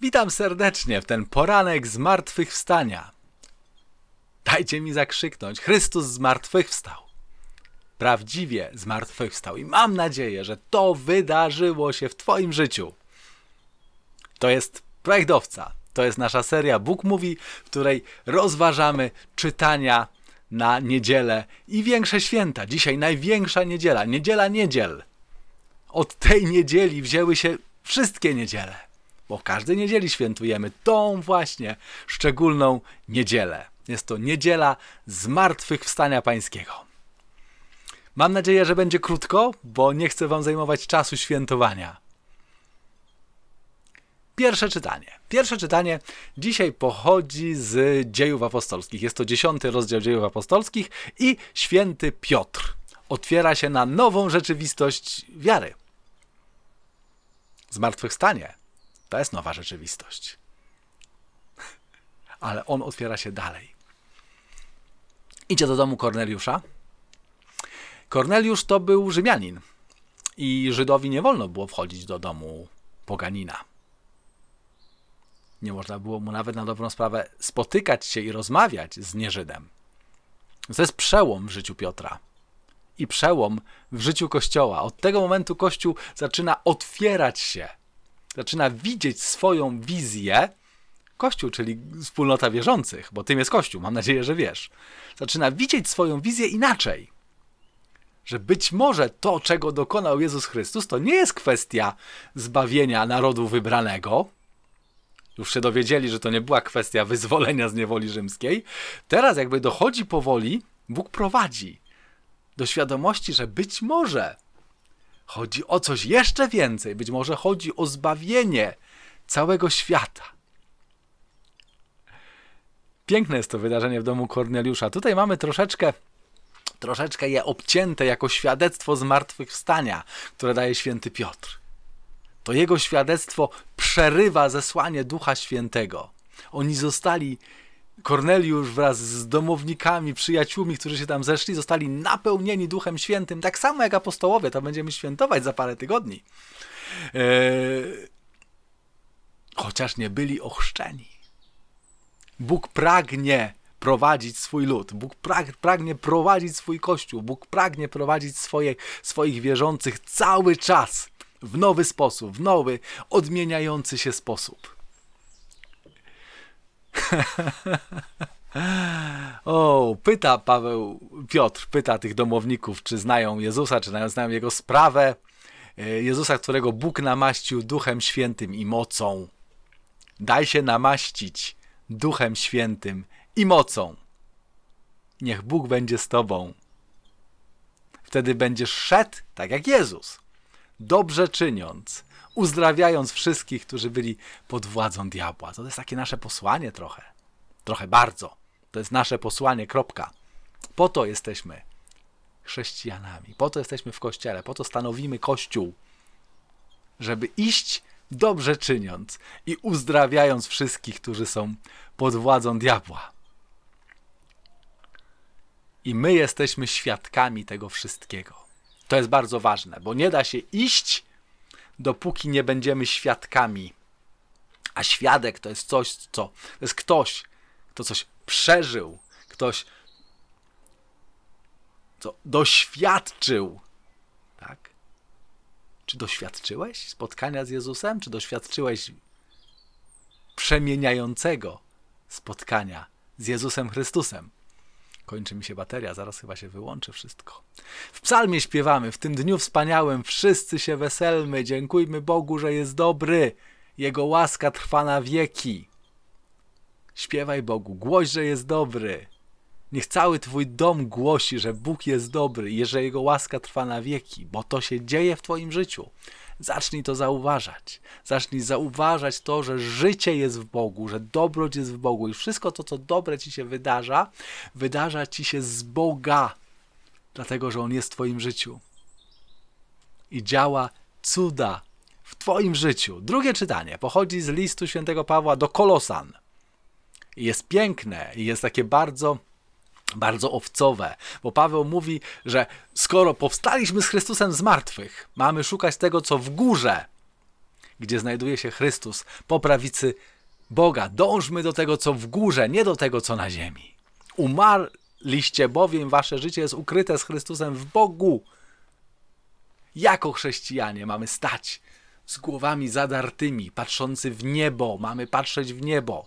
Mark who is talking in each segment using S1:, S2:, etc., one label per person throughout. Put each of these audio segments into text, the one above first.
S1: Witam serdecznie w ten poranek zmartwychwstania. Dajcie mi zakrzyknąć: Chrystus zmartwychwstał. Prawdziwie zmartwychwstał i mam nadzieję, że to wydarzyło się w Twoim życiu. To jest projektowca. To jest nasza seria Bóg Mówi, w której rozważamy czytania na niedzielę i większe święta. Dzisiaj największa niedziela, niedziela niedziel. Od tej niedzieli wzięły się wszystkie niedziele, bo każdej niedzieli świętujemy tą właśnie szczególną niedzielę. Jest to niedziela zmartwychwstania pańskiego. Mam nadzieję, że będzie krótko, bo nie chcę wam zajmować czasu świętowania. Pierwsze czytanie. Pierwsze czytanie dzisiaj pochodzi z dziejów apostolskich. Jest to dziesiąty rozdział dziejów apostolskich i święty Piotr otwiera się na nową rzeczywistość wiary. Zmartwychwstanie to jest nowa rzeczywistość. Ale on otwiera się dalej. Idzie do domu Korneliusza. Korneliusz to był Rzymianin i Żydowi nie wolno było wchodzić do domu poganina. Nie można było mu nawet na dobrą sprawę spotykać się i rozmawiać z nieżydem. To jest przełom w życiu Piotra i przełom w życiu Kościoła. Od tego momentu Kościół zaczyna otwierać się, zaczyna widzieć swoją wizję. Kościół, czyli wspólnota wierzących, bo tym jest Kościół, mam nadzieję, że wiesz. Zaczyna widzieć swoją wizję inaczej. Że być może to, czego dokonał Jezus Chrystus, to nie jest kwestia zbawienia narodu wybranego, już się dowiedzieli, że to nie była kwestia wyzwolenia z niewoli rzymskiej. Teraz jakby dochodzi powoli, Bóg prowadzi do świadomości, że być może chodzi o coś jeszcze więcej, być może chodzi o zbawienie całego świata. Piękne jest to wydarzenie w domu Korneliusza. Tutaj mamy troszeczkę troszeczkę je obcięte jako świadectwo zmartwychwstania, które daje święty Piotr to jego świadectwo przerywa zesłanie Ducha Świętego. Oni zostali, Korneliusz wraz z domownikami, przyjaciółmi, którzy się tam zeszli, zostali napełnieni Duchem Świętym, tak samo jak apostołowie, to będziemy świętować za parę tygodni. Eee, chociaż nie byli ochrzczeni. Bóg pragnie prowadzić swój lud. Bóg pragnie prowadzić swój kościół. Bóg pragnie prowadzić swoje, swoich wierzących cały czas w nowy sposób, w nowy, odmieniający się sposób. o, pyta Paweł, Piotr, pyta tych domowników, czy znają Jezusa, czy znają Jego sprawę. E, Jezusa, którego Bóg namaścił Duchem Świętym i mocą. Daj się namaścić Duchem Świętym i mocą. Niech Bóg będzie z tobą. Wtedy będziesz szedł tak jak Jezus dobrze czyniąc, uzdrawiając wszystkich, którzy byli pod władzą diabła. To jest takie nasze posłanie trochę. Trochę bardzo. To jest nasze posłanie, kropka. Po to jesteśmy chrześcijanami, po to jesteśmy w kościele, po to stanowimy kościół, żeby iść dobrze czyniąc i uzdrawiając wszystkich, którzy są pod władzą diabła. I my jesteśmy świadkami tego wszystkiego. To jest bardzo ważne, bo nie da się iść, dopóki nie będziemy świadkami. A świadek to jest coś, co to jest ktoś, kto coś przeżył, ktoś, co doświadczył. Tak? Czy doświadczyłeś spotkania z Jezusem? Czy doświadczyłeś przemieniającego spotkania z Jezusem Chrystusem? Kończy mi się bateria, zaraz chyba się wyłączy wszystko. W psalmie śpiewamy, w tym dniu wspaniałym wszyscy się weselmy, dziękujmy Bogu, że jest dobry, Jego łaska trwa na wieki. Śpiewaj Bogu, głoś, że jest dobry. Niech cały Twój dom głosi, że Bóg jest dobry i że Jego łaska trwa na wieki, bo to się dzieje w Twoim życiu. Zacznij to zauważać. Zacznij zauważać to, że życie jest w Bogu, że dobroć jest w Bogu i wszystko to, co dobre ci się wydarza, wydarza ci się z Boga, dlatego że On jest w Twoim życiu. I działa cuda w Twoim życiu. Drugie czytanie pochodzi z listu świętego Pawła do Kolosan. I jest piękne i jest takie bardzo bardzo owcowe, bo Paweł mówi, że skoro powstaliśmy z Chrystusem z martwych, mamy szukać tego, co w górze, gdzie znajduje się Chrystus, po prawicy Boga. Dążmy do tego, co w górze, nie do tego, co na ziemi. Umarliście bowiem, wasze życie jest ukryte z Chrystusem w Bogu. Jako chrześcijanie mamy stać z głowami zadartymi, patrzący w niebo, mamy patrzeć w niebo.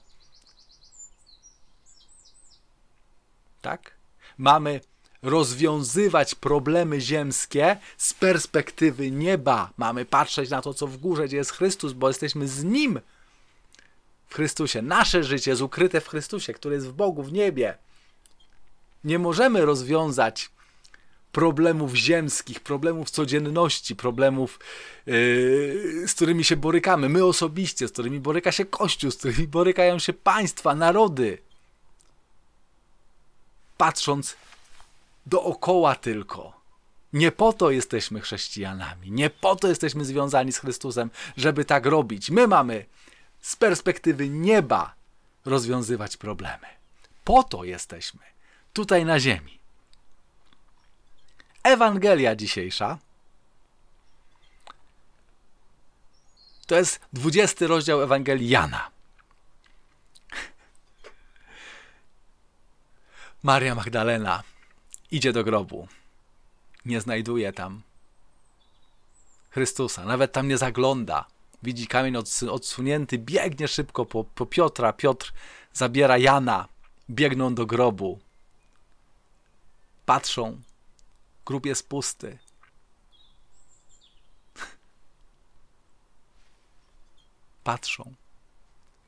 S1: Tak? Mamy rozwiązywać problemy ziemskie z perspektywy nieba. Mamy patrzeć na to, co w górze, gdzie jest Chrystus, bo jesteśmy z Nim w Chrystusie. Nasze życie jest ukryte w Chrystusie, który jest w Bogu, w niebie. Nie możemy rozwiązać problemów ziemskich, problemów codzienności, problemów, yy, z którymi się borykamy, my osobiście, z którymi boryka się Kościół, z którymi borykają się państwa, narody. Patrząc dookoła tylko. Nie po to jesteśmy chrześcijanami, nie po to jesteśmy związani z Chrystusem, żeby tak robić. My mamy z perspektywy nieba rozwiązywać problemy. Po to jesteśmy tutaj na ziemi. Ewangelia dzisiejsza to jest 20 rozdział Ewangelii Jana. Maria Magdalena idzie do grobu. Nie znajduje tam Chrystusa, nawet tam nie zagląda. Widzi kamień odsunięty, biegnie szybko po, po Piotra. Piotr zabiera Jana, biegną do grobu. Patrzą, grób jest pusty. Patrzą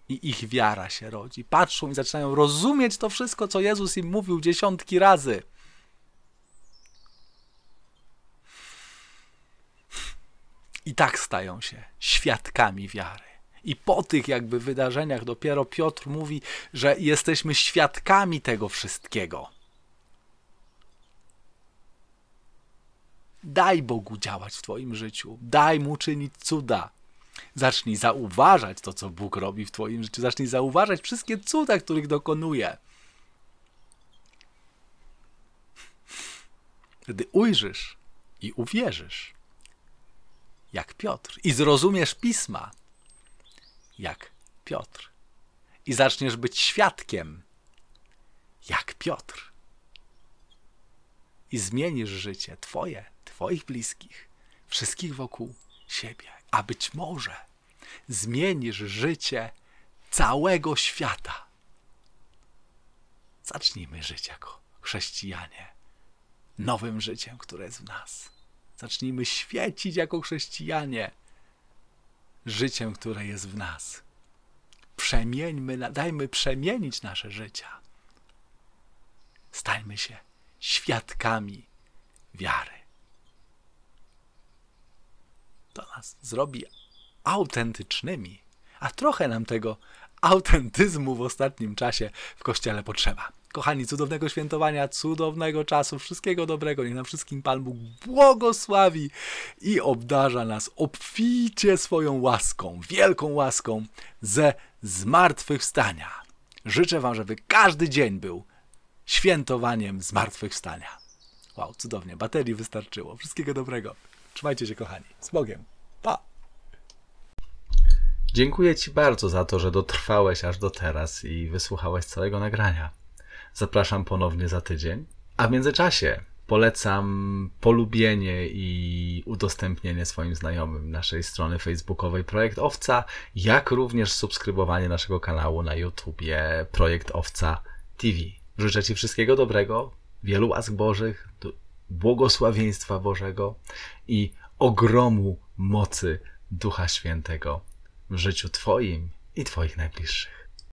S1: i ich wiara się rodzi. Patrzą i zaczynają rozumieć to wszystko, co Jezus im mówił dziesiątki razy. I tak stają się świadkami wiary. I po tych jakby wydarzeniach dopiero Piotr mówi, że jesteśmy świadkami tego wszystkiego. Daj Bogu działać w Twoim życiu, daj mu czynić cuda. Zacznij zauważać to, co Bóg robi w Twoim życiu, zacznij zauważać wszystkie cuda, których dokonuje. Wtedy ujrzysz i uwierzysz jak Piotr i zrozumiesz pisma jak Piotr i zaczniesz być świadkiem jak Piotr i zmienisz życie Twoje, Twoich bliskich, wszystkich wokół siebie, a być może zmienisz życie całego świata. Zacznijmy żyć jako chrześcijanie nowym życiem, które jest w nas. Zacznijmy świecić jako chrześcijanie życiem, które jest w nas. Przemieńmy, dajmy przemienić nasze życia. Stańmy się świadkami wiary. To nas zrobi autentycznymi, a trochę nam tego autentyzmu w ostatnim czasie w Kościele potrzeba. Kochani, cudownego świętowania, cudownego czasu, wszystkiego dobrego. Niech nam wszystkim Pan Bóg błogosławi i obdarza nas obficie swoją łaską, wielką łaską ze zmartwychwstania. Życzę Wam, żeby każdy dzień był świętowaniem zmartwychwstania. Wow, cudownie. Baterii wystarczyło. Wszystkiego dobrego. Trzymajcie się, kochani. Z Bogiem. Pa!
S2: Dziękuję Ci bardzo za to, że dotrwałeś aż do teraz i wysłuchałeś całego nagrania. Zapraszam ponownie za tydzień. A w międzyczasie polecam polubienie i udostępnienie swoim znajomym naszej strony facebookowej Projekt Owca, jak również subskrybowanie naszego kanału na YouTubie Projekt Owca TV. Życzę Ci wszystkiego dobrego, wielu łask Bożych, błogosławieństwa Bożego i ogromu mocy Ducha Świętego w życiu Twoim i Twoich najbliższych.